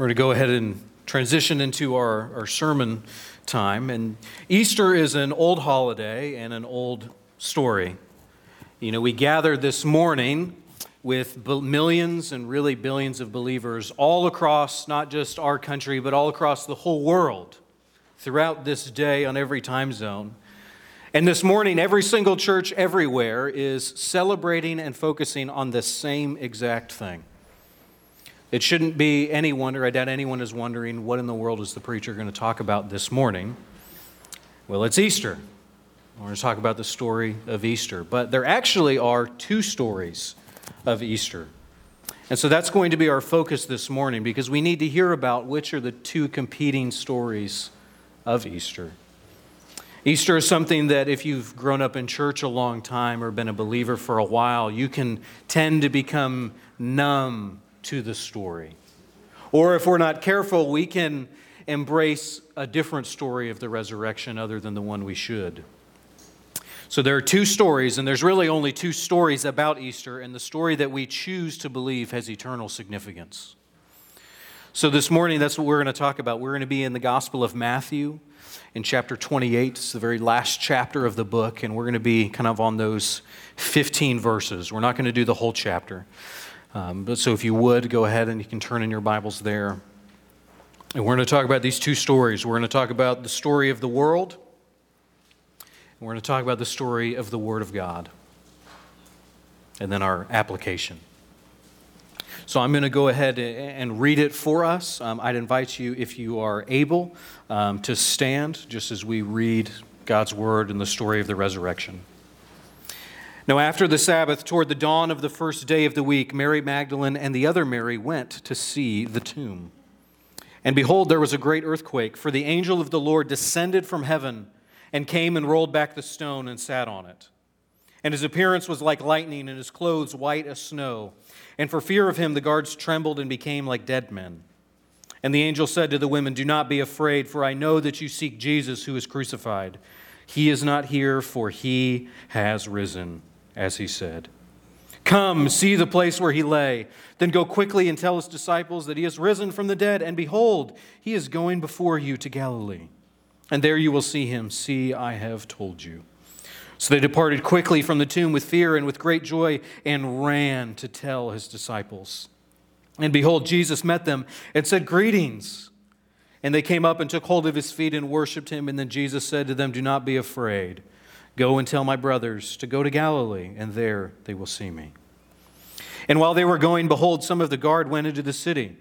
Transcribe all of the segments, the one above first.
We're going to go ahead and transition into our, our sermon time. And Easter is an old holiday and an old story. You know, we gathered this morning with millions and really billions of believers all across not just our country, but all across the whole world throughout this day on every time zone. And this morning, every single church everywhere is celebrating and focusing on the same exact thing it shouldn't be any wonder, I doubt anyone is wondering, what in the world is the preacher going to talk about this morning? Well, it's Easter. We're going to talk about the story of Easter. But there actually are two stories of Easter. And so that's going to be our focus this morning because we need to hear about which are the two competing stories of Easter. Easter is something that, if you've grown up in church a long time or been a believer for a while, you can tend to become numb to the story. Or if we're not careful, we can embrace a different story of the resurrection other than the one we should. So there are two stories, and there's really only two stories about Easter, and the story that we choose to believe has eternal significance. So this morning, that's what we're going to talk about. We're going to be in the Gospel of Matthew in chapter 28. It's the very last chapter of the book, and we're going to be kind of on those 15 verses. We're not going to do the whole chapter. Um, but so if you would, go ahead and you can turn in your Bibles there. And we're going to talk about these two stories. We're going to talk about the story of the world, and we're going to talk about the story of the Word of God, and then our application. So I'm going to go ahead and read it for us. Um, I'd invite you, if you are able, um, to stand just as we read God's Word and the story of the resurrection. Now, after the Sabbath, toward the dawn of the first day of the week, Mary Magdalene and the other Mary went to see the tomb. And behold, there was a great earthquake, for the angel of the Lord descended from heaven and came and rolled back the stone and sat on it. And his appearance was like lightning, and his clothes white as snow. And for fear of him, the guards trembled and became like dead men. And the angel said to the women, Do not be afraid, for I know that you seek Jesus who is crucified. He is not here, for he has risen as he said. Come, see the place where he lay. Then go quickly and tell his disciples that he has risen from the dead, and behold, he is going before you to Galilee. And there you will see him. See, I have told you. So they departed quickly from the tomb with fear and with great joy and ran to tell his disciples. And behold, Jesus met them and said, Greetings. And they came up and took hold of his feet and worshiped him. And then Jesus said to them, Do not be afraid. Go and tell my brothers to go to Galilee, and there they will see me. And while they were going, behold, some of the guard went into the city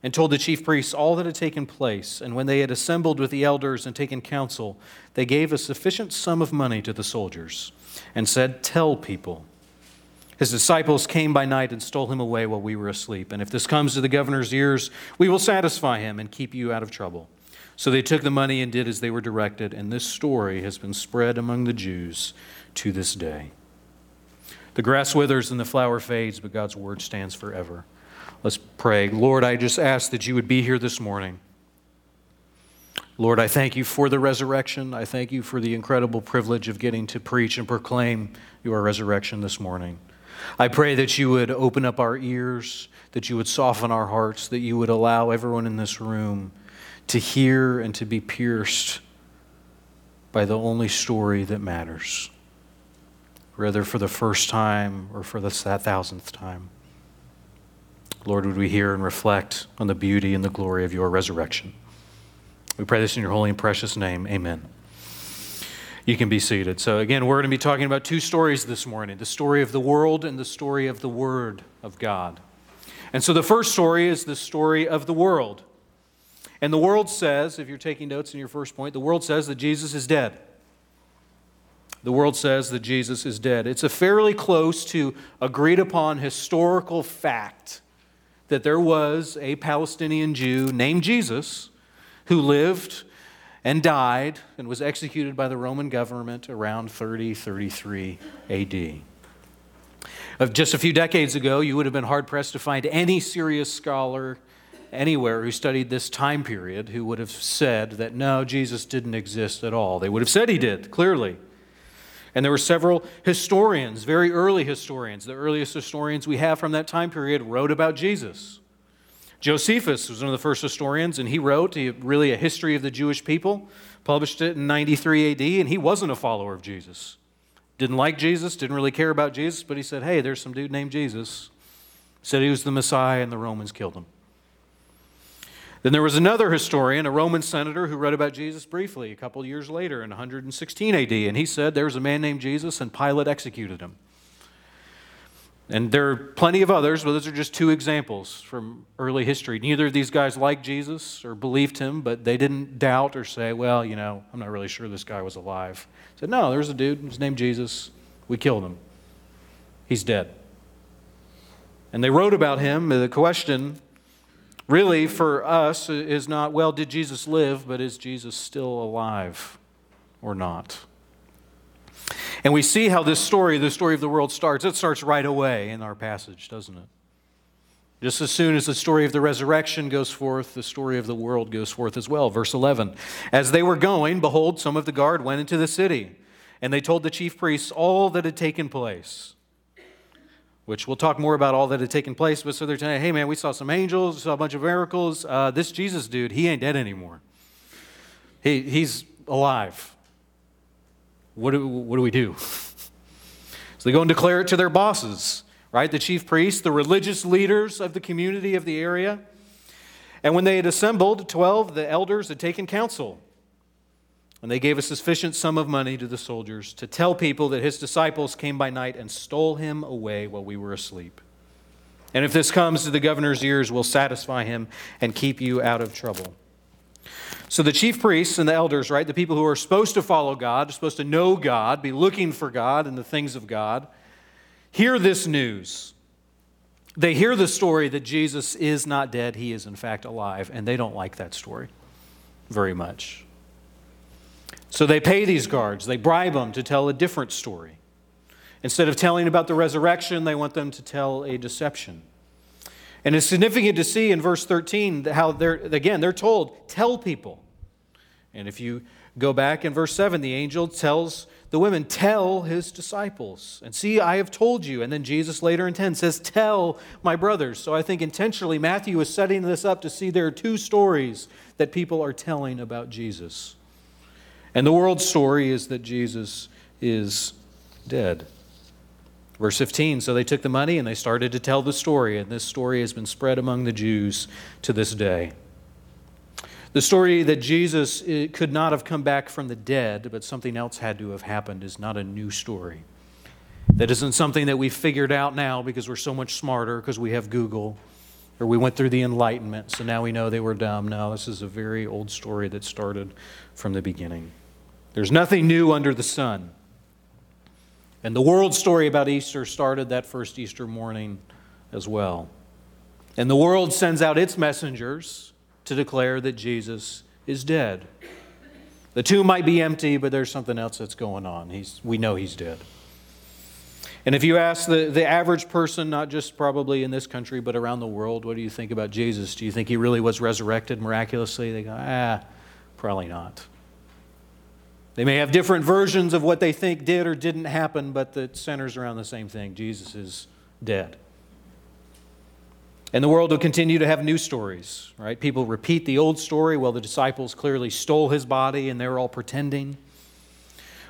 and told the chief priests all that had taken place. And when they had assembled with the elders and taken counsel, they gave a sufficient sum of money to the soldiers and said, Tell people. His disciples came by night and stole him away while we were asleep. And if this comes to the governor's ears, we will satisfy him and keep you out of trouble. So they took the money and did as they were directed, and this story has been spread among the Jews to this day. The grass withers and the flower fades, but God's word stands forever. Let's pray. Lord, I just ask that you would be here this morning. Lord, I thank you for the resurrection. I thank you for the incredible privilege of getting to preach and proclaim your resurrection this morning. I pray that you would open up our ears, that you would soften our hearts, that you would allow everyone in this room to hear and to be pierced by the only story that matters, whether for the first time or for the thousandth time. Lord, would we hear and reflect on the beauty and the glory of your resurrection? We pray this in your holy and precious name. Amen. You can be seated. So, again, we're going to be talking about two stories this morning the story of the world and the story of the Word of God. And so, the first story is the story of the world. And the world says, if you're taking notes in your first point, the world says that Jesus is dead. The world says that Jesus is dead. It's a fairly close to agreed upon historical fact that there was a Palestinian Jew named Jesus who lived and died and was executed by the Roman government around 30 33 AD. Of just a few decades ago, you would have been hard pressed to find any serious scholar anywhere who studied this time period who would have said that no, Jesus didn't exist at all. They would have said he did, clearly. And there were several historians, very early historians, the earliest historians we have from that time period, wrote about Jesus. Josephus was one of the first historians, and he wrote really a history of the Jewish people, published it in 93 AD, and he wasn't a follower of Jesus. Didn't like Jesus, didn't really care about Jesus, but he said, hey, there's some dude named Jesus. Said he was the Messiah, and the Romans killed him. Then there was another historian, a Roman senator, who wrote about Jesus briefly a couple years later in 116 AD, and he said there was a man named Jesus, and Pilate executed him. And there are plenty of others, but those are just two examples from early history. Neither of these guys liked Jesus or believed him, but they didn't doubt or say, well, you know, I'm not really sure this guy was alive. Said, no, there's a dude, his name Jesus. We killed him. He's dead. And they wrote about him. The question, really, for us is not, well, did Jesus live, but is Jesus still alive or not? And we see how this story, the story of the world, starts. It starts right away in our passage, doesn't it? Just as soon as the story of the resurrection goes forth, the story of the world goes forth as well. Verse 11 As they were going, behold, some of the guard went into the city, and they told the chief priests all that had taken place. Which we'll talk more about all that had taken place, but so they're telling, hey man, we saw some angels, saw a bunch of miracles. Uh, this Jesus dude, he ain't dead anymore. He, he's alive what do, what do we do? so they go and declare it to their bosses, right? The chief priests, the religious leaders of the community of the area. And when they had assembled, 12, the elders had taken counsel. And they gave a sufficient sum of money to the soldiers to tell people that his disciples came by night and stole him away while we were asleep. And if this comes to the governor's ears, we'll satisfy him and keep you out of trouble. So the chief priests and the elders, right, the people who are supposed to follow God, supposed to know God, be looking for God and the things of God, hear this news. They hear the story that Jesus is not dead, he is in fact alive, and they don't like that story very much. So they pay these guards, they bribe them to tell a different story. Instead of telling about the resurrection, they want them to tell a deception. And it's significant to see in verse 13 how they're, again, they're told, tell people. And if you go back in verse 7, the angel tells the women, tell his disciples. And see, I have told you. And then Jesus later in 10 says, tell my brothers. So I think intentionally Matthew is setting this up to see there are two stories that people are telling about Jesus. And the world story is that Jesus is dead. Verse 15 So they took the money and they started to tell the story, and this story has been spread among the Jews to this day. The story that Jesus eh, could not have come back from the dead, but something else had to have happened, is not a new story. That isn't something that we figured out now because we're so much smarter because we have Google or we went through the Enlightenment, so now we know they were dumb. No, this is a very old story that started from the beginning. There's nothing new under the sun. And the world story about Easter started that first Easter morning as well. And the world sends out its messengers to declare that Jesus is dead. The tomb might be empty, but there's something else that's going on. He's, we know he's dead. And if you ask the, the average person, not just probably in this country, but around the world, what do you think about Jesus? Do you think he really was resurrected miraculously? They go, ah, probably not. They may have different versions of what they think did or didn't happen, but it centers around the same thing Jesus is dead. And the world will continue to have new stories, right? People repeat the old story. Well, the disciples clearly stole his body and they're all pretending.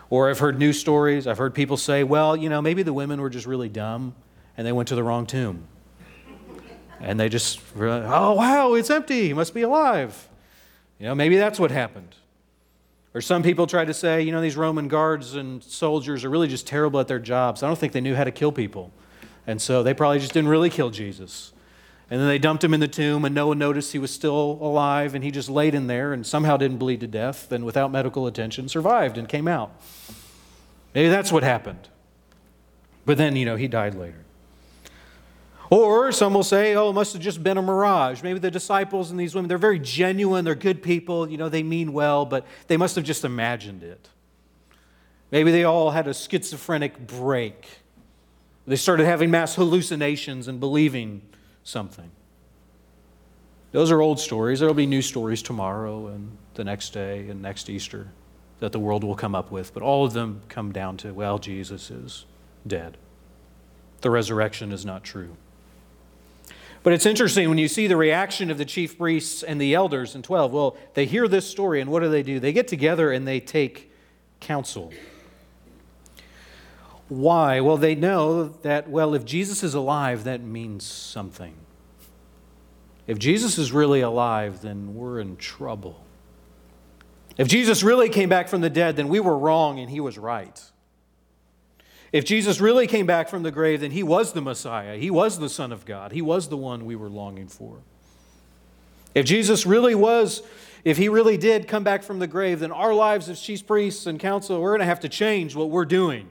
Or I've heard new stories. I've heard people say, well, you know, maybe the women were just really dumb and they went to the wrong tomb. And they just, oh, wow, it's empty. He must be alive. You know, maybe that's what happened. Or some people try to say, you know, these Roman guards and soldiers are really just terrible at their jobs. I don't think they knew how to kill people. And so they probably just didn't really kill Jesus. And then they dumped him in the tomb, and no one noticed he was still alive, and he just laid in there and somehow didn't bleed to death, and without medical attention survived and came out. Maybe that's what happened. But then, you know, he died later. Or some will say, oh, it must have just been a mirage. Maybe the disciples and these women, they're very genuine, they're good people, you know, they mean well, but they must have just imagined it. Maybe they all had a schizophrenic break. They started having mass hallucinations and believing something. Those are old stories. There will be new stories tomorrow and the next day and next Easter that the world will come up with, but all of them come down to, well, Jesus is dead. The resurrection is not true. But it's interesting when you see the reaction of the chief priests and the elders in 12. Well, they hear this story, and what do they do? They get together and they take counsel. Why? Well, they know that, well, if Jesus is alive, that means something. If Jesus is really alive, then we're in trouble. If Jesus really came back from the dead, then we were wrong and he was right. If Jesus really came back from the grave, then he was the Messiah. He was the Son of God. He was the one we were longing for. If Jesus really was, if he really did come back from the grave, then our lives as chief priests and council, we're going to have to change what we're doing.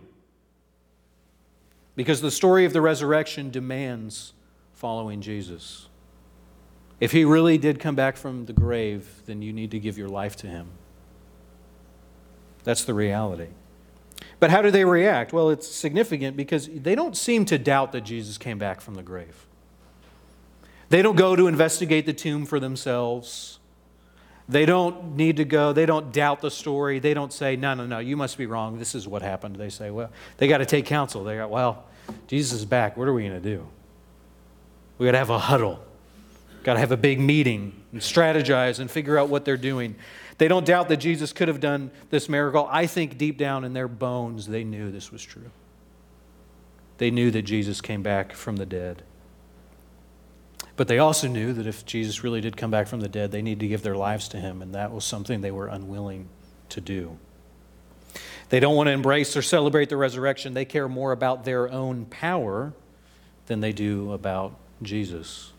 Because the story of the resurrection demands following Jesus. If he really did come back from the grave, then you need to give your life to him. That's the reality. But how do they react? Well, it's significant because they don't seem to doubt that Jesus came back from the grave. They don't go to investigate the tomb for themselves. They don't need to go, they don't doubt the story. They don't say, no, no, no, you must be wrong. This is what happened. They say, well, they got to take counsel. They got, well, Jesus is back. What are we going to do? We got to have a huddle, got to have a big meeting and strategize and figure out what they're doing. They don't doubt that Jesus could have done this miracle. I think deep down in their bones, they knew this was true. They knew that Jesus came back from the dead. But they also knew that if Jesus really did come back from the dead, they needed to give their lives to him, and that was something they were unwilling to do. They don't want to embrace or celebrate the resurrection. They care more about their own power than they do about Jesus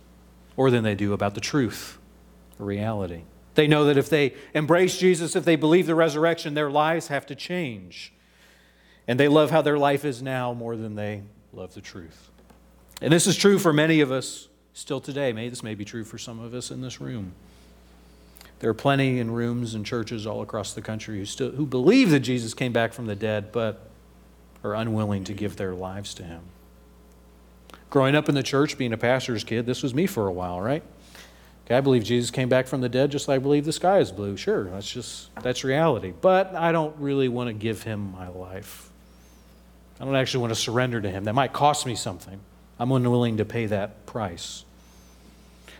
or than they do about the truth, reality. They know that if they embrace Jesus, if they believe the resurrection, their lives have to change. And they love how their life is now more than they love the truth. And this is true for many of us still today. May this may be true for some of us in this room. There are plenty in rooms and churches all across the country who still who believe that Jesus came back from the dead, but are unwilling to give their lives to him. Growing up in the church, being a pastor's kid, this was me for a while, right? Okay, I believe Jesus came back from the dead just like I believe the sky is blue. Sure, that's just that's reality. But I don't really want to give him my life. I don't actually want to surrender to him. That might cost me something. I'm unwilling to pay that price.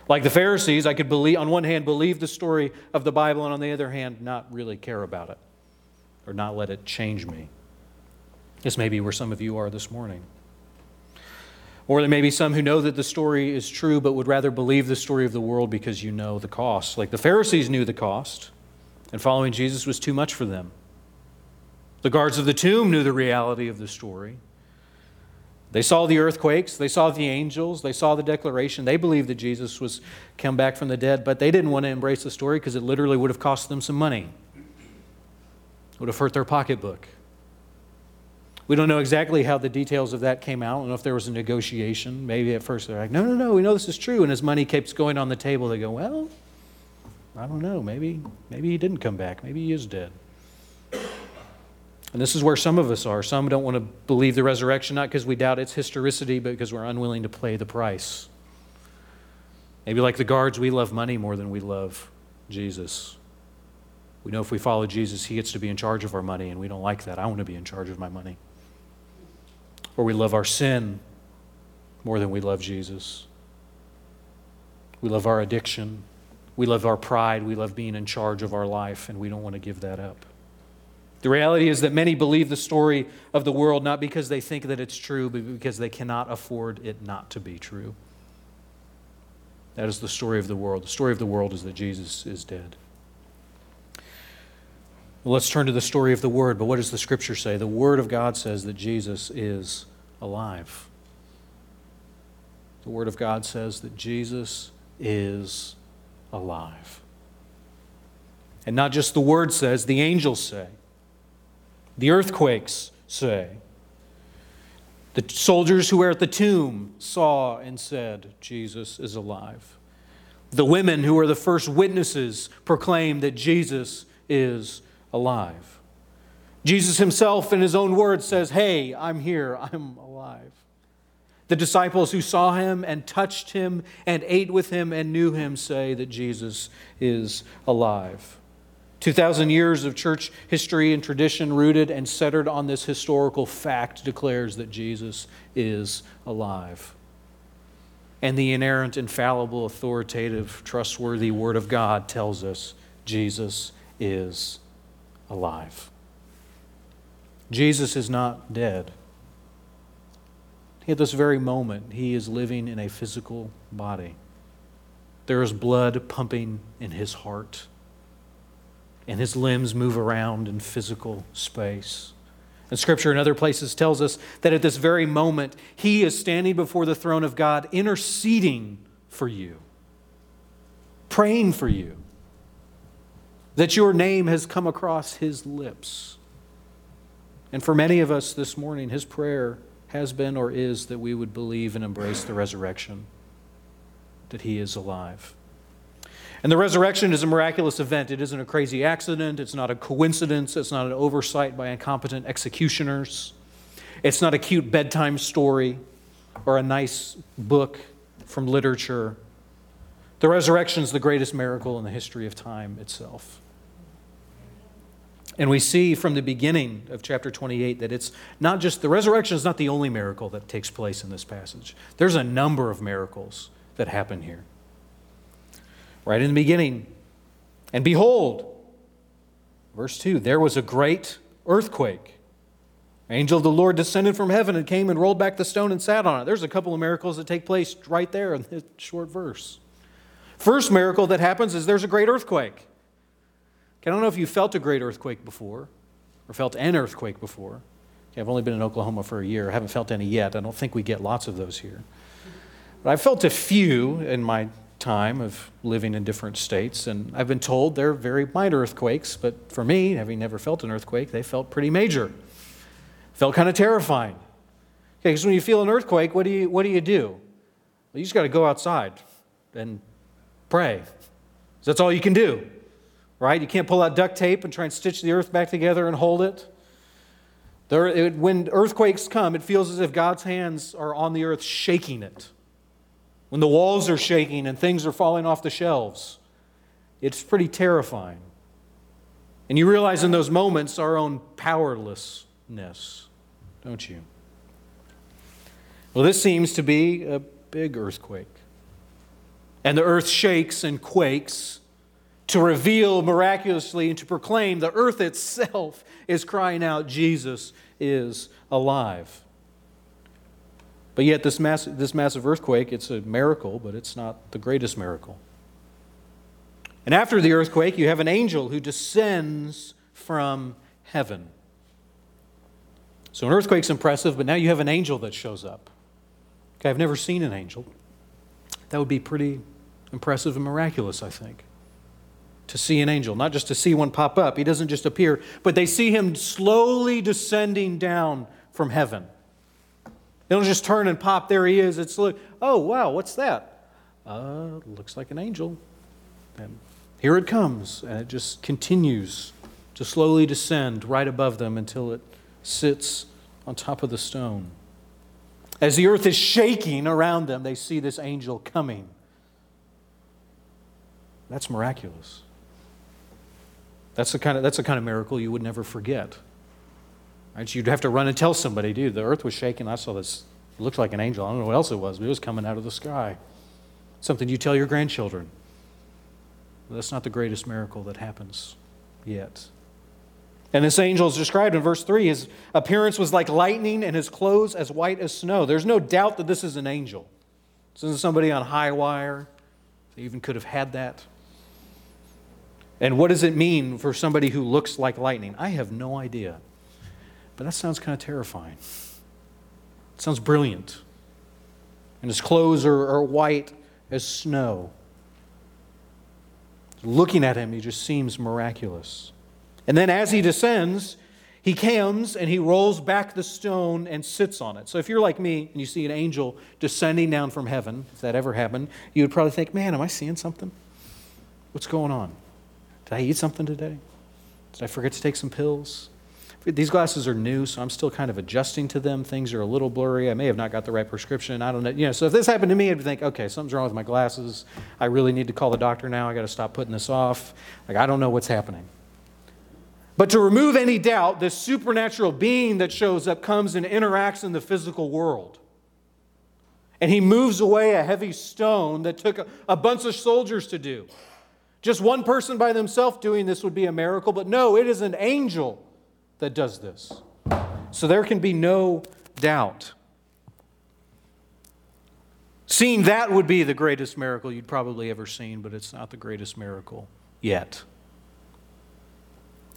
Like the Pharisees, I could believe on one hand believe the story of the Bible and on the other hand not really care about it or not let it change me. This may be where some of you are this morning. Or there may be some who know that the story is true but would rather believe the story of the world because you know the cost. Like the Pharisees knew the cost, and following Jesus was too much for them. The guards of the tomb knew the reality of the story. They saw the earthquakes, they saw the angels, they saw the declaration. They believed that Jesus was come back from the dead, but they didn't want to embrace the story because it literally would have cost them some money. It would have hurt their pocketbook. We don't know exactly how the details of that came out. I don't know if there was a negotiation. Maybe at first they're like, no, no, no, we know this is true. And as money keeps going on the table, they go, well, I don't know. Maybe, maybe he didn't come back. Maybe he is dead. And this is where some of us are. Some don't want to believe the resurrection, not because we doubt its historicity, but because we're unwilling to pay the price. Maybe like the guards, we love money more than we love Jesus. We know if we follow Jesus, he gets to be in charge of our money, and we don't like that. I want to be in charge of my money or we love our sin more than we love Jesus. We love our addiction. We love our pride. We love being in charge of our life, and we don't want to give that up. The reality is that many believe the story of the world not because they think that it's true, but because they cannot afford it not to be true. That is the story of the world. The story of the world is that Jesus is dead. Let's turn to the story of the Word. But what does the Scripture say? The Word of God says that Jesus is alive. The Word of God says that Jesus is alive. And not just the Word says, the angels say, the earthquakes say. The soldiers who were at the tomb saw and said, Jesus is alive. The women who were the first witnesses proclaimed that Jesus is alive. Jesus himself, in his own words, says, Hey, I'm here, I'm alive. The disciples who saw him and touched him and ate with him and knew him say that Jesus is alive. 2,000 years of church history and tradition rooted and centered on this historical fact declares that Jesus is alive. And the inerrant, infallible, authoritative, trustworthy Word of God tells us Jesus is alive. Jesus is not dead. At this very moment, he is living in a physical body. There is blood pumping in his heart, and his limbs move around in physical space. And scripture in other places tells us that at this very moment, he is standing before the throne of God, interceding for you, praying for you, that your name has come across his lips. And for many of us this morning, his prayer has been or is that we would believe and embrace the resurrection, that he is alive. And the resurrection is a miraculous event. It isn't a crazy accident. It's not a coincidence. It's not an oversight by incompetent executioners. It's not a cute bedtime story or a nice book from literature. The resurrection is the greatest miracle in the history of time itself. And we see from the beginning of chapter 28 that it's not just the resurrection is not the only miracle that takes place in this passage. There's a number of miracles that happen here. Right in the beginning, and behold, verse 2 there was a great earthquake. Angel of the Lord descended from heaven and came and rolled back the stone and sat on it. There's a couple of miracles that take place right there in this short verse. First miracle that happens is there's a great earthquake. I don't know if you felt a great earthquake before or felt an earthquake before. Okay, I've only been in Oklahoma for a year. I haven't felt any yet. I don't think we get lots of those here. But I've felt a few in my time of living in different states, and I've been told they're very minor earthquakes, but for me, having never felt an earthquake, they felt pretty major. Felt kind of terrifying. Okay, because when you feel an earthquake, what do you, what do, you do? Well, you just got to go outside and pray. That's all you can do right? You can't pull out duct tape and try and stitch the earth back together and hold it. There, it, when earthquakes come, it feels as if God's hands are on the earth shaking it. When the walls are shaking and things are falling off the shelves, it's pretty terrifying. And you realize in those moments our own powerlessness, don't you? Well, this seems to be a big earthquake. And the earth shakes and quakes to reveal miraculously and to proclaim the earth itself is crying out, Jesus is alive. But yet, this, mass, this massive earthquake, it's a miracle, but it's not the greatest miracle. And after the earthquake, you have an angel who descends from heaven. So, an earthquake's impressive, but now you have an angel that shows up. Okay, I've never seen an angel. That would be pretty impressive and miraculous, I think to see an angel, not just to see one pop up. He doesn't just appear, but they see him slowly descending down from heaven. They don't just turn and pop, there he is. It's like, oh, wow, what's that? Uh, looks like an angel. And here it comes, and it just continues to slowly descend right above them until it sits on top of the stone. As the earth is shaking around them, they see this angel coming. That's miraculous. That's the kind of, that's the kind of miracle you would never forget. Right? You'd have to run and tell somebody, dude, the earth was shaking. I saw this. It looked like an angel. I don't know what else it was, but it was coming out of the sky. Something you tell your grandchildren. That's not the greatest miracle that happens yet. And this angel is described in verse 3. His appearance was like lightning and his clothes as white as snow. There's no doubt that this is an angel. This isn't somebody on high wire. They even could have had that. And what does it mean for somebody who looks like lightning? I have no idea. But that sounds kind of terrifying. It sounds brilliant. And his clothes are, are white as snow. Looking at him, he just seems miraculous. And then as he descends, he comes and he rolls back the stone and sits on it. So if you're like me and you see an angel descending down from heaven, if that ever happened, you would probably think, man, am I seeing something? What's going on? Did I eat something today? Did I forget to take some pills? These glasses are new, so I'm still kind of adjusting to them. Things are a little blurry. I may have not got the right prescription. I don't know. You know, so if this happened to me, I'd think, okay, something's wrong with my glasses. I really need to call the doctor now. I got to stop putting this off. Like I don't know what's happening. But to remove any doubt, this supernatural being that shows up comes and interacts in the physical world. And he moves away a heavy stone that took a, a bunch of soldiers to do. Just one person by themselves doing this would be a miracle, but no, it is an angel that does this. So there can be no doubt. Seeing that would be the greatest miracle you'd probably ever seen, but it's not the greatest miracle yet.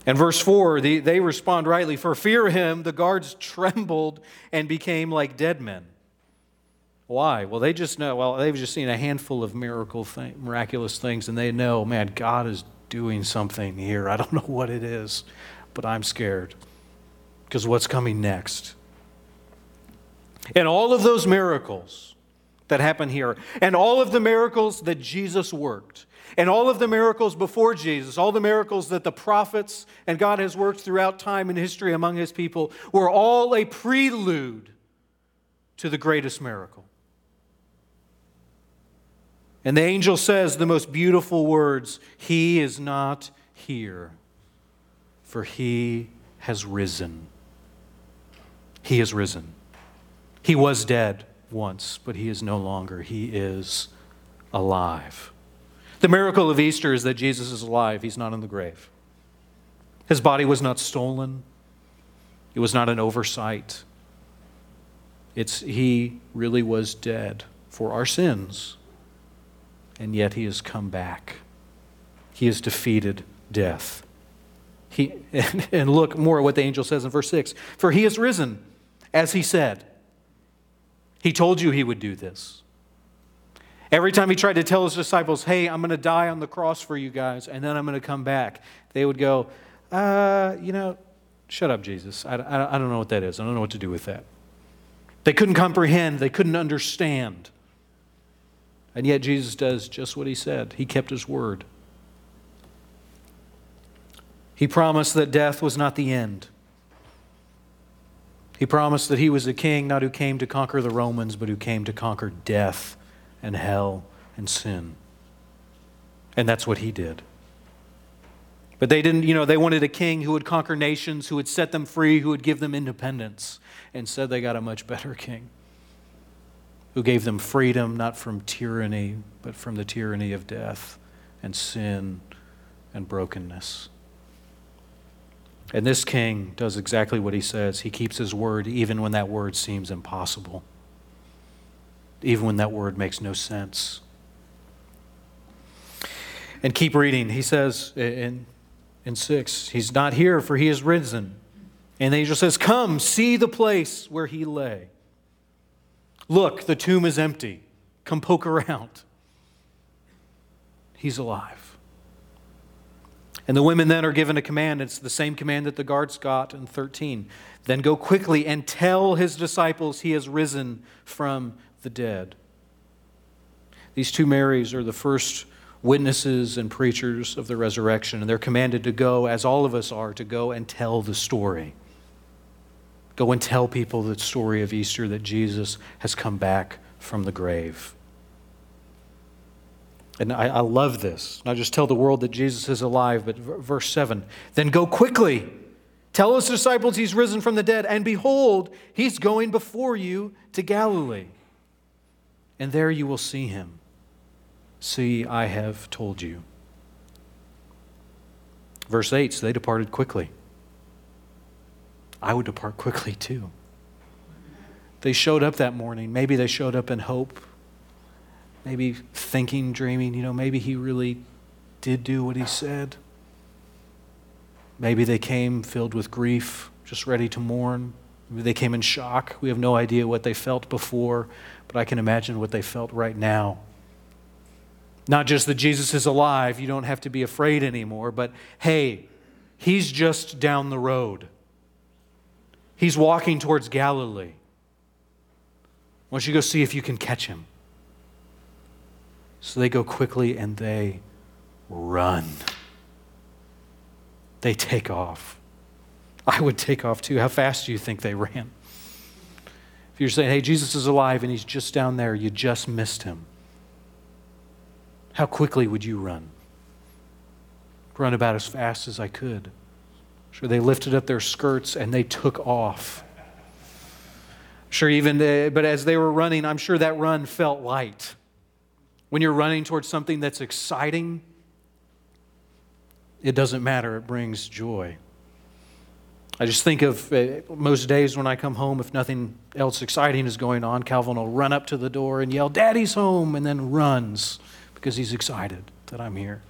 And verse 4, the, they respond rightly For fear of him, the guards trembled and became like dead men. Why? Well, they just know, well, they've just seen a handful of miracle thing, miraculous things, and they know, man, God is doing something here. I don't know what it is, but I'm scared because what's coming next? And all of those miracles that happen here, and all of the miracles that Jesus worked, and all of the miracles before Jesus, all the miracles that the prophets and God has worked throughout time and history among his people, were all a prelude to the greatest miracle. And the angel says the most beautiful words He is not here, for He has risen. He is risen. He was dead once, but He is no longer. He is alive. The miracle of Easter is that Jesus is alive, He's not in the grave. His body was not stolen, it was not an oversight. It's, he really was dead for our sins and yet he has come back. He has defeated death. He, and, and look more at what the angel says in verse 6 For he has risen, as he said. He told you he would do this. Every time he tried to tell his disciples, hey, I'm going to die on the cross for you guys, and then I'm going to come back, they would go, uh, you know, shut up, Jesus. I, I, I don't know what that is. I don't know what to do with that. They couldn't comprehend, they couldn't understand. And yet Jesus does just what he said. He kept his word. He promised that death was not the end. He promised that he was a king not who came to conquer the Romans, but who came to conquer death and hell and sin. And that's what he did. But they didn't, you know, they wanted a king who would conquer nations, who would set them free, who would give them independence. Instead, they got a much better king who gave them freedom not from tyranny, but from the tyranny of death and sin and brokenness. And this king does exactly what he says. He keeps his word even when that word seems impossible, even when that word makes no sense. And keep reading. He says in, in 6, He's not here, for he is risen. And the angel says, Come, see the place where he lay. Look, the tomb is empty. Come poke around. He's alive. And the women then are given a command. It's the same command that the guards got in 13. Then go quickly and tell his disciples he has risen from the dead. These two Marys are the first witnesses and preachers of the resurrection, and they're commanded to go, as all of us are, to go and tell the story. Go and tell people the story of Easter that Jesus has come back from the grave. And I, I, love this. Not just tell the world that Jesus is alive, but verse 7 then go quickly. Tell his disciples he's risen from the dead, and behold, he's going before you to Galilee. And there you will see him. See, I have told you. Verse 8 so they departed quickly. I would depart quickly too. They showed up that morning. Maybe they showed up in hope. Maybe thinking, dreaming, you know, maybe he really did do what he said. Maybe they came filled with grief, just ready to mourn. Maybe they came in shock. We have no idea what they felt before, but I can imagine what they felt right now. Not just that Jesus is alive, you don't have to be afraid anymore, but hey, he's just down the road. He's walking towards Galilee. Why don't you go see if you can catch him? So they go quickly and they run. They take off. I would take off too. How fast do you think they ran? If you're saying, hey, Jesus is alive and he's just down there, you just missed him. How quickly would you run? Run about as fast as I could. Sure, they lifted up their skirts and they took off. Sure, even, uh, but as they were running, I'm sure that run felt light. When you're running towards something that's exciting, it doesn't matter, it brings joy. I just think of uh, most days when I come home, if nothing else exciting is going on, Calvin will run up to the door and yell, Daddy's home, and then runs because he's excited that I'm here.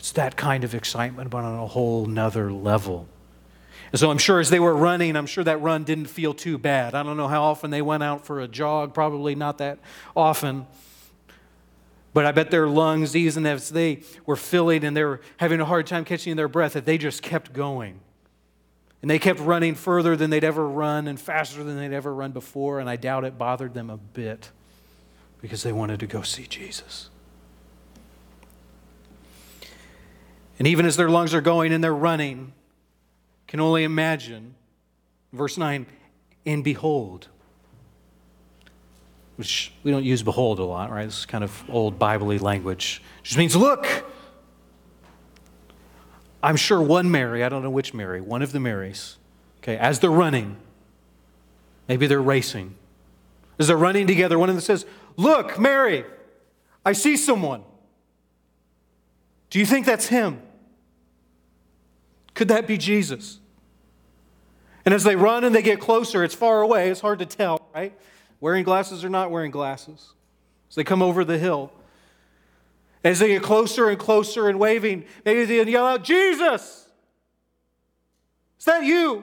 It's that kind of excitement, but on a whole nother level. And so I'm sure as they were running, I'm sure that run didn't feel too bad. I don't know how often they went out for a jog, probably not that often. But I bet their lungs, even as they were filling and they were having a hard time catching their breath, that they just kept going. And they kept running further than they'd ever run and faster than they'd ever run before. And I doubt it bothered them a bit because they wanted to go see Jesus. And even as their lungs are going and they're running, can only imagine. Verse 9, and behold, which we don't use behold a lot, right? This is kind of old Bible language. It just means look. I'm sure one Mary, I don't know which Mary, one of the Marys, okay, as they're running, maybe they're racing. As they're running together, one of them says, Look, Mary, I see someone. Do you think that's him? Could that be Jesus? And as they run and they get closer, it's far away, it's hard to tell, right? Wearing glasses or not wearing glasses. As they come over the hill. As they get closer and closer and waving, maybe they yell out, Jesus! Is that you?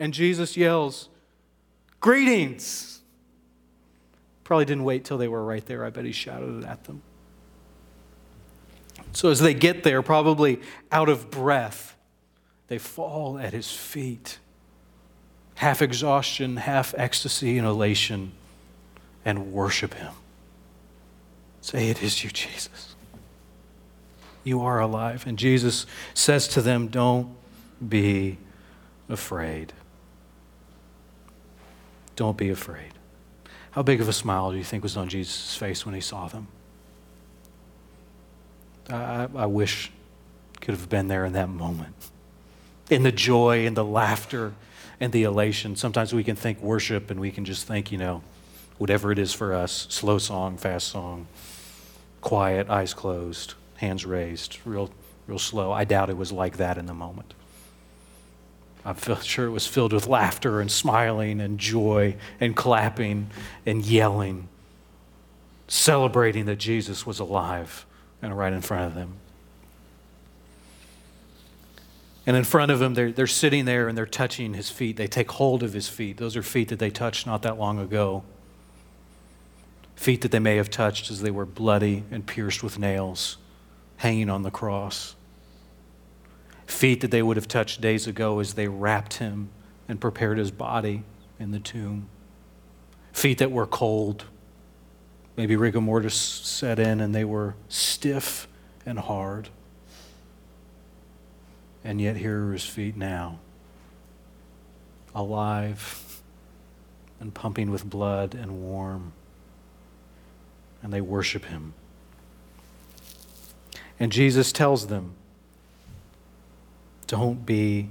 And Jesus yells, Greetings! Probably didn't wait till they were right there. I bet he shouted it at them. So as they get there, probably out of breath, they fall at his feet, half exhaustion, half ecstasy and elation, and worship him. Say, It is you, Jesus. You are alive. And Jesus says to them, Don't be afraid. Don't be afraid. How big of a smile do you think was on Jesus' face when he saw them? I, I wish could have been there in that moment in the joy and the laughter and the elation. Sometimes we can think worship and we can just think, you know, whatever it is for us slow song, fast song, quiet, eyes closed, hands raised, real, real slow. I doubt it was like that in the moment. I'm sure it was filled with laughter and smiling and joy and clapping and yelling, celebrating that Jesus was alive and right in front of them. And in front of him, they're, they're sitting there and they're touching his feet. They take hold of his feet. Those are feet that they touched not that long ago. Feet that they may have touched as they were bloody and pierced with nails, hanging on the cross. Feet that they would have touched days ago as they wrapped him and prepared his body in the tomb. Feet that were cold. Maybe rigor mortis set in and they were stiff and hard. And yet, here are his feet now, alive and pumping with blood and warm. And they worship him. And Jesus tells them, Don't be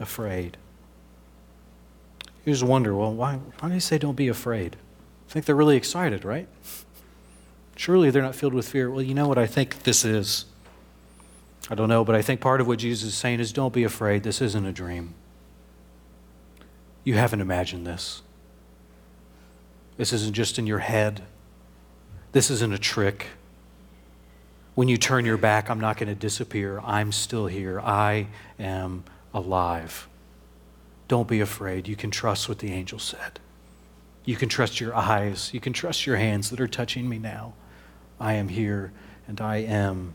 afraid. You just wonder, well, why, why do you say don't be afraid? I think they're really excited, right? Surely they're not filled with fear. Well, you know what I think this is? I don't know, but I think part of what Jesus is saying is don't be afraid. This isn't a dream. You haven't imagined this. This isn't just in your head. This isn't a trick. When you turn your back, I'm not going to disappear. I'm still here. I am alive. Don't be afraid. You can trust what the angel said. You can trust your eyes. You can trust your hands that are touching me now. I am here and I am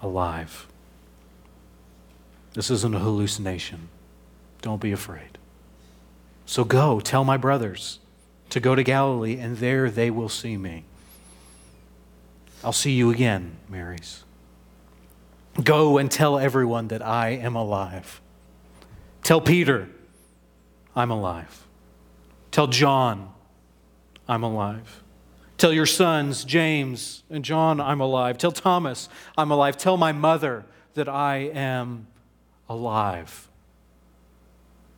alive. This isn't a hallucination. Don't be afraid. So go, tell my brothers to go to Galilee, and there they will see me. I'll see you again, Marys. Go and tell everyone that I am alive. Tell Peter, I'm alive. Tell John, I'm alive. Tell your sons, James and John, I'm alive. Tell Thomas, I'm alive. Tell my mother that I am alive.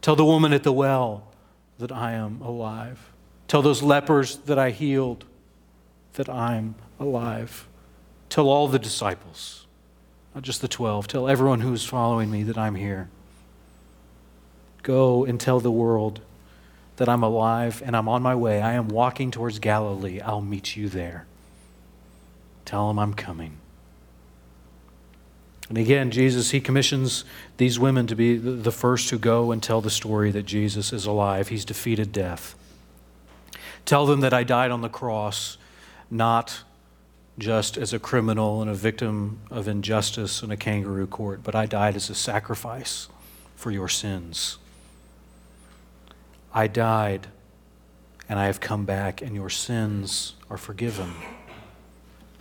Tell the woman at the well that I am alive. Tell those lepers that I healed that I'm alive. Tell all the disciples, not just the 12, tell everyone who's following me that I'm here. Go and tell the world that I'm alive and I'm on my way. I am walking towards Galilee. I'll meet you there. Tell them I'm coming. And again, Jesus, he commissions these women to be the first who go and tell the story that Jesus is alive. He's defeated death. Tell them that I died on the cross, not just as a criminal and a victim of injustice in a kangaroo court, but I died as a sacrifice for your sins. I died and I have come back, and your sins are forgiven.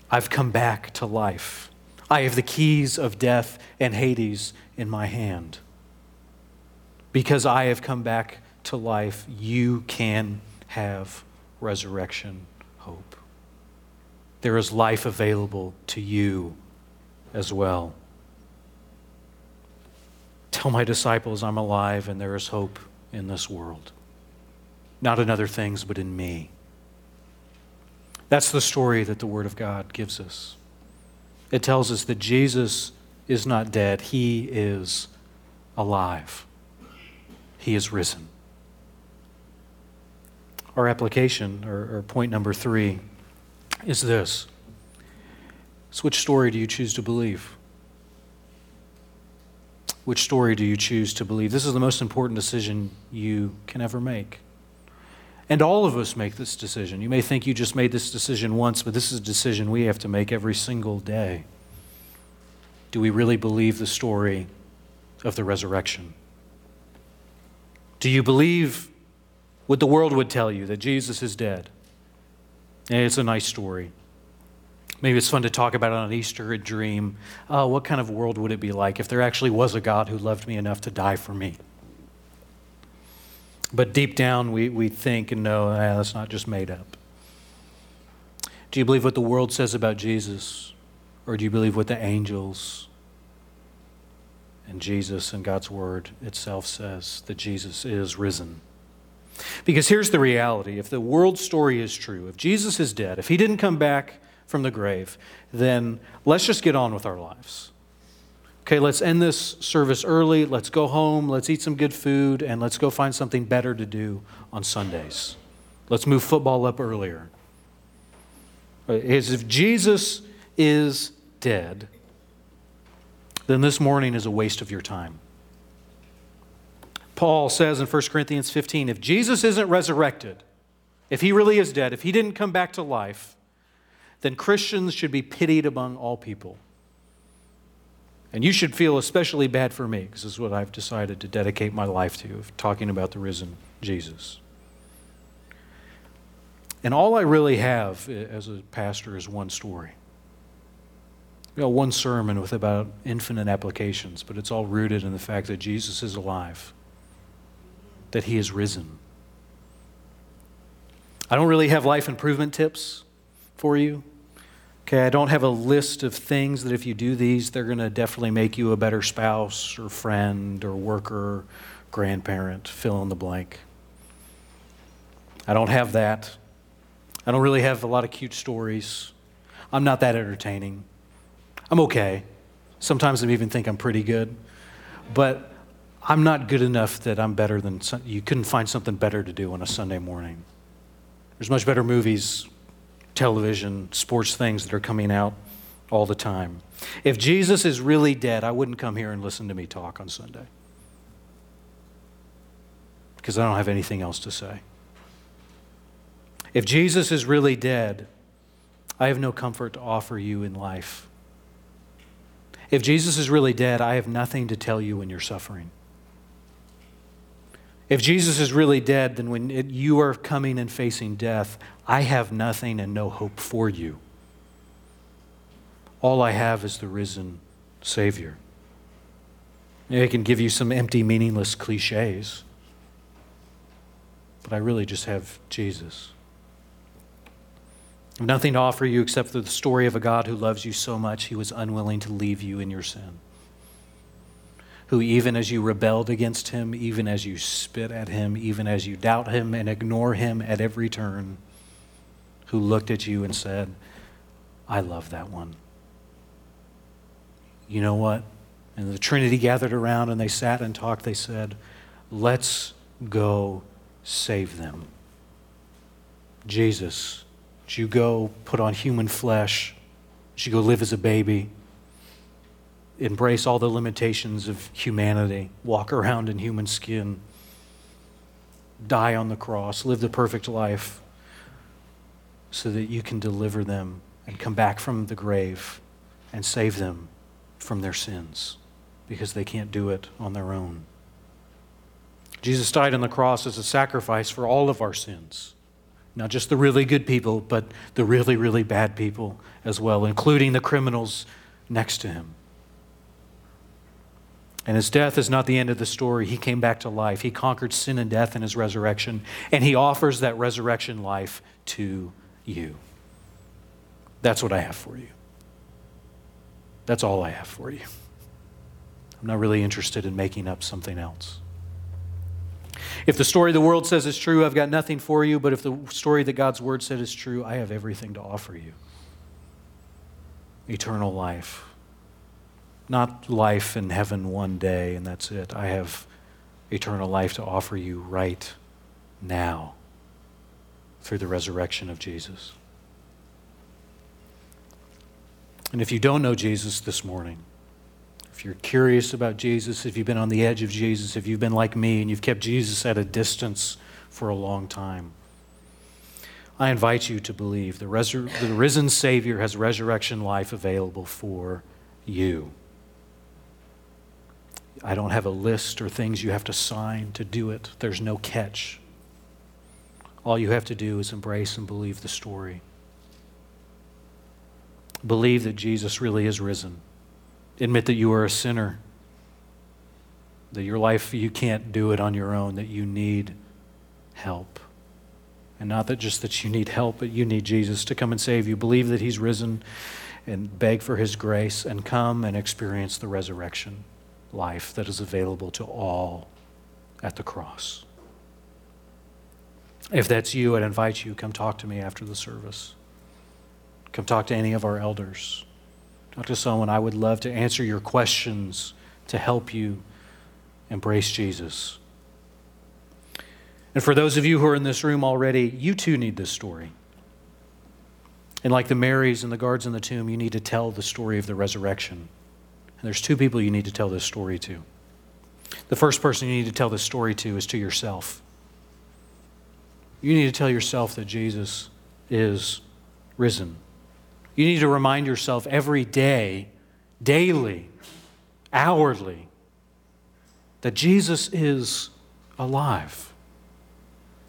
I've come back to life. I have the keys of death and Hades in my hand. Because I have come back to life, you can have resurrection hope. There is life available to you as well. Tell my disciples I'm alive and there is hope in this world. Not in other things, but in me. That's the story that the Word of God gives us. It tells us that Jesus is not dead, He is alive. He is risen. Our application, or, or point number three, is this. So, which story do you choose to believe? Which story do you choose to believe? This is the most important decision you can ever make. And all of us make this decision. You may think you just made this decision once, but this is a decision we have to make every single day. Do we really believe the story of the resurrection? Do you believe what the world would tell you that Jesus is dead? And it's a nice story. Maybe it's fun to talk about it on Easter, a dream. Oh, what kind of world would it be like if there actually was a God who loved me enough to die for me? But deep down, we, we think and know ah, that's not just made up. Do you believe what the world says about Jesus? Or do you believe what the angels and Jesus and God's Word itself says that Jesus is risen? Because here's the reality if the world story is true, if Jesus is dead, if he didn't come back from the grave, then let's just get on with our lives okay, let's end this service early, let's go home, let's eat some good food, and let's go find something better to do on Sundays. Let's move football up earlier. Uh, As if Jesus is dead, then this morning is a waste of your time. Paul says in 1 Corinthians 15 if Jesus isn't resurrected, if he really is dead, if he didn't come back to life, then Christians should be pitied among all people. And you should feel especially bad for me, because this is what I've decided to dedicate my life to, of talking about the risen Jesus. And all I really have eh, as a pastor is one story. You know, one sermon with about infinite applications, but it's all rooted in the fact that Jesus is alive, that he is risen. I don't really have life improvement tips for you. Okay, I don't have a list of things that if you do these, they're going to definitely make you a better spouse or friend or worker, grandparent, fill in the blank. I don't have that. I don't really have a lot of cute stories. I'm not that entertaining. I'm okay. Sometimes I even think I'm pretty good. But I'm not good enough that I'm better than you couldn't find something better to do on a Sunday morning. There's much better movies television, sports things that are coming out all the time. If Jesus is really dead, I wouldn't come here and listen to me talk on Sunday because I don't have anything else to say. If Jesus is really dead, I have no comfort to offer you in life. If Jesus is really dead, I have nothing to tell you when you're suffering. If Jesus is really dead, then when it, you are coming and facing death, I have nothing and no hope for you. All I have is the risen Savior. I can give you some empty, meaningless cliches, but I really just have Jesus. I have nothing to offer you except for the story of a God who loves you so much he was unwilling to leave you in your sin who, even as you rebelled against him, even as you spit at him, even as you doubt him and ignore him at every turn, who looked at you and said, I love that one. You know what? And the Trinity gathered around and they sat and talked. They said, Let's go save them. Jesus, would you go put on human flesh? Would you go live as a baby? Embrace all the limitations of humanity, walk around in human skin, die on the cross, live the perfect life so that you can deliver them and come back from the grave and save them from their sins because they can't do it on their own. Jesus died on the cross as a sacrifice for all of our sins. Not just the really good people, but the really, really bad people as well, including the criminals next to him. And his death is not the end of the story. He came back to life. He conquered sin and death in his resurrection, and he offers that resurrection life to you. That's what I have for you. That's all I have for you. I'm not really interested in making up something else. If the story the world says is true, I've got nothing for you, but if the story that God's word said is true, I have everything to offer you eternal life. Not life in heaven one day and that's it. I have eternal life to offer you right now through the resurrection of Jesus. And if you don't know Jesus this morning, if you're curious about Jesus, if you've been on the edge of Jesus, if you've been like me and you've kept Jesus at a distance for a long time, I invite you to believe the, resur- the risen Savior has resurrection life available for you. I don't have a list or things you have to sign to do it. There's no catch. All you have to do is embrace and believe the story. Believe that Jesus really is risen. Admit that you are a sinner, that your life, you can't do it on your own, that you need help. And not that just that you need help, but you need Jesus to come and save you. Believe that He's risen and beg for His grace and come and experience the resurrection life that is available to all at the cross. If that's you, I'd invite you, come talk to me after the service. Come talk to any of our elders. Talk to someone. I would love to answer your questions to help you embrace Jesus. And for those of you who are in this room already, you too need this story. And like the Marys and the guards in the tomb, you need to tell the story of the resurrection. And there's two people you need to tell this story to. The first person you need to tell this story to is to yourself. You need to tell yourself that Jesus is risen. You need to remind yourself every day, daily, hourly, that Jesus is alive.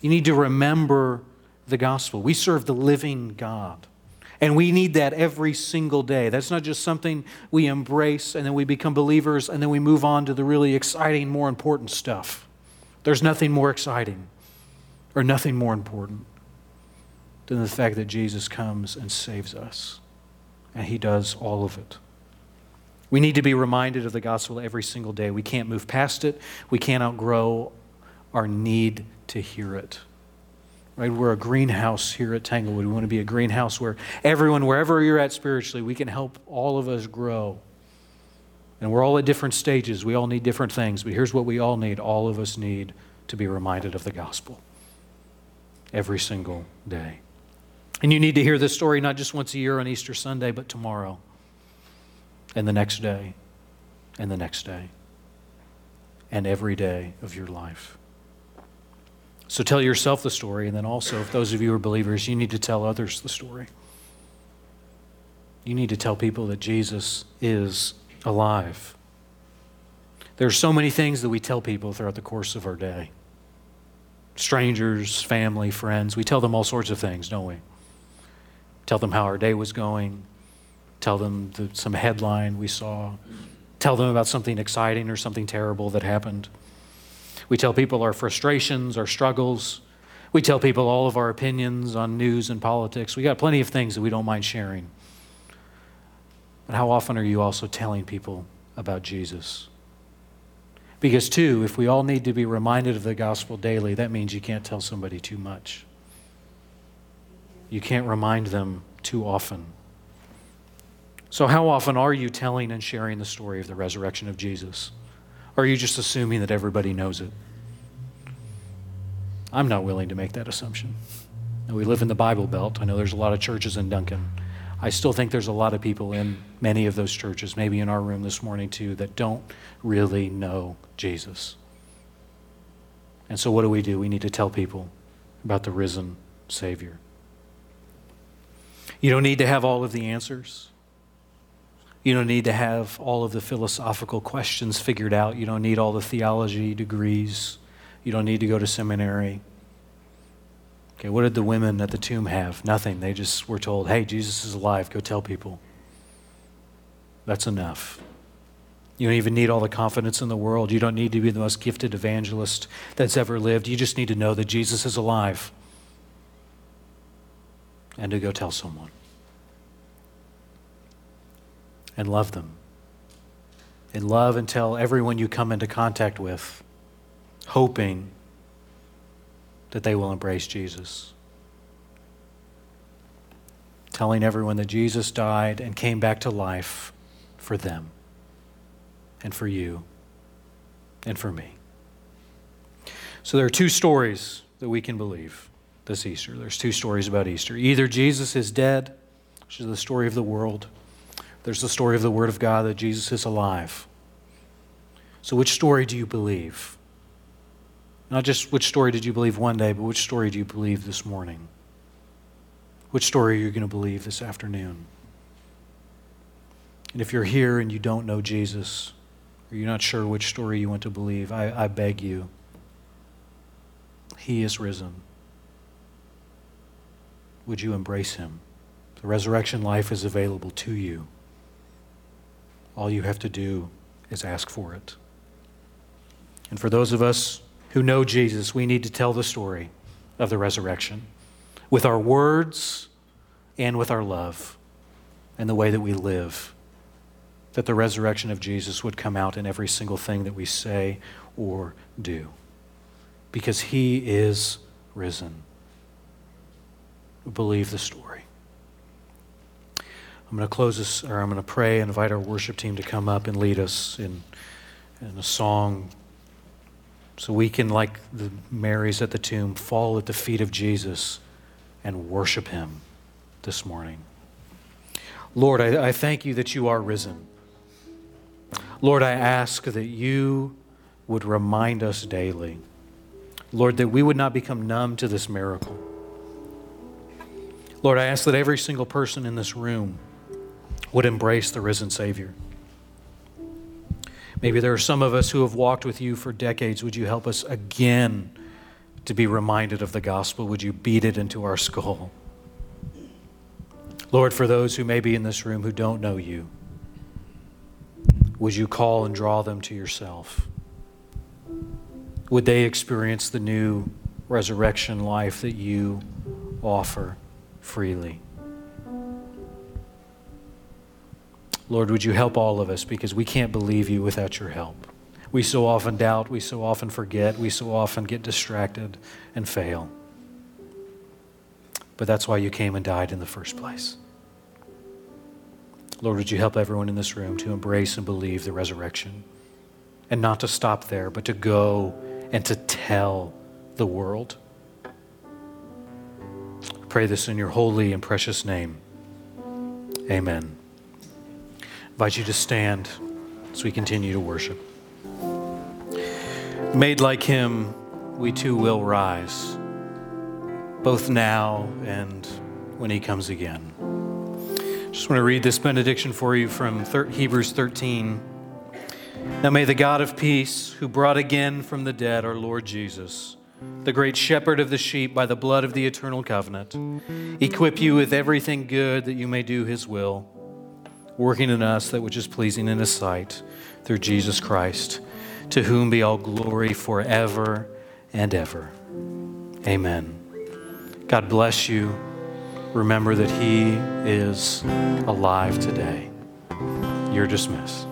You need to remember the gospel. We serve the living God. And we need that every single day. That's not just something we embrace and then we become believers and then we move on to the really exciting, more important stuff. There's nothing more exciting or nothing more important than the fact that Jesus comes and saves us. And he does all of it. We need to be reminded of the gospel every single day. We can't move past it, we can't outgrow our need to hear it. Right? We're a greenhouse here at Tanglewood. We want to be a greenhouse where everyone, wherever you're at spiritually, we can help all of us grow. And we're all at different stages. We all need different things. But here's what we all need all of us need to be reminded of the gospel every single day. And you need to hear this story not just once a year on Easter Sunday, but tomorrow, and the next day, and the next day, and every day of your life. So tell yourself the story, and then also, if those of you are believers, you need to tell others the story. You need to tell people that Jesus is alive. There are so many things that we tell people throughout the course of our day strangers, family, friends. We tell them all sorts of things, don't we? Tell them how our day was going. Tell them the, some headline we saw. Tell them about something exciting or something terrible that happened. We tell people our frustrations, our struggles. We tell people all of our opinions on news and politics. We got plenty of things that we don't mind sharing. But how often are you also telling people about Jesus? Because, two, if we all need to be reminded of the gospel daily, that means you can't tell somebody too much. You can't remind them too often. So, how often are you telling and sharing the story of the resurrection of Jesus? Or are you just assuming that everybody knows it? I'm not willing to make that assumption. We live in the Bible Belt. I know there's a lot of churches in Duncan. I still think there's a lot of people in many of those churches, maybe in our room this morning too, that don't really know Jesus. And so, what do we do? We need to tell people about the risen Savior. You don't need to have all of the answers. You don't need to have all of the philosophical questions figured out. You don't need all the theology degrees. You don't need to go to seminary. Okay, what did the women at the tomb have? Nothing. They just were told, hey, Jesus is alive. Go tell people. That's enough. You don't even need all the confidence in the world. You don't need to be the most gifted evangelist that's ever lived. You just need to know that Jesus is alive and to go tell someone and love them. And love and tell everyone you come into contact with, hoping that they will embrace Jesus. Telling everyone that Jesus died and came back to life for them and for you and for me. So there are two stories that we can believe this Easter. There's two stories about Easter. Either Jesus is dead, which is the story of the world. There's the story of the Word of God that Jesus is alive. So which story do you believe? Not just which story did you believe one day, but which story do you believe this morning? Which story are you going to believe this afternoon? And if you're here and you don't know Jesus, or you're not sure which story you want to believe, I, I beg you. He is risen. Would you embrace him? The resurrection life is available to you. All you have to do is ask for it. And for those of us who know Jesus, we need to tell the story of the resurrection with our words and with our love and the way that we live. That the resurrection of Jesus would come out in every single thing that we say or do. Because he is risen. Believe the story. I'm going to close this, or I'm going to pray and invite our worship team to come up and lead us in, in a song so we can, like the Marys at the tomb, fall at the feet of Jesus and worship him this morning. Lord, I, I thank you that you are risen. Lord, I ask that you would remind us daily, Lord, that we would not become numb to this miracle. Lord, I ask that every single person in this room would embrace the risen Savior. Maybe there are some of us who have walked with you for decades. Would you help us again to be reminded of the gospel? Would you beat it into our skull? Lord, for those who may be in this room who don't know you, would you call and draw them to yourself? Would they experience the new resurrection life that you offer freely? Lord, would you help all of us because we can't believe you without your help. We so often doubt, we so often forget, we so often get distracted and fail. But that's why you came and died in the first place. Lord, would you help everyone in this room to embrace and believe the resurrection and not to stop there, but to go and to tell the world? pray this in your holy and precious name. Amen invite you to stand as we continue to worship. Made like him, we too will rise, both now and when he comes again. Just want to read this benediction for you from Hebrews 13. Now may the God of peace, who brought again from the dead our Lord Jesus, the great shepherd of the sheep by the blood of the eternal covenant, equip you with everything good that you may do his will working in us that which is pleasing in His sight through Jesus Christ, to whom be all glory forever and ever. Amen. God bless you. Remember that He is alive today. You're dismissed.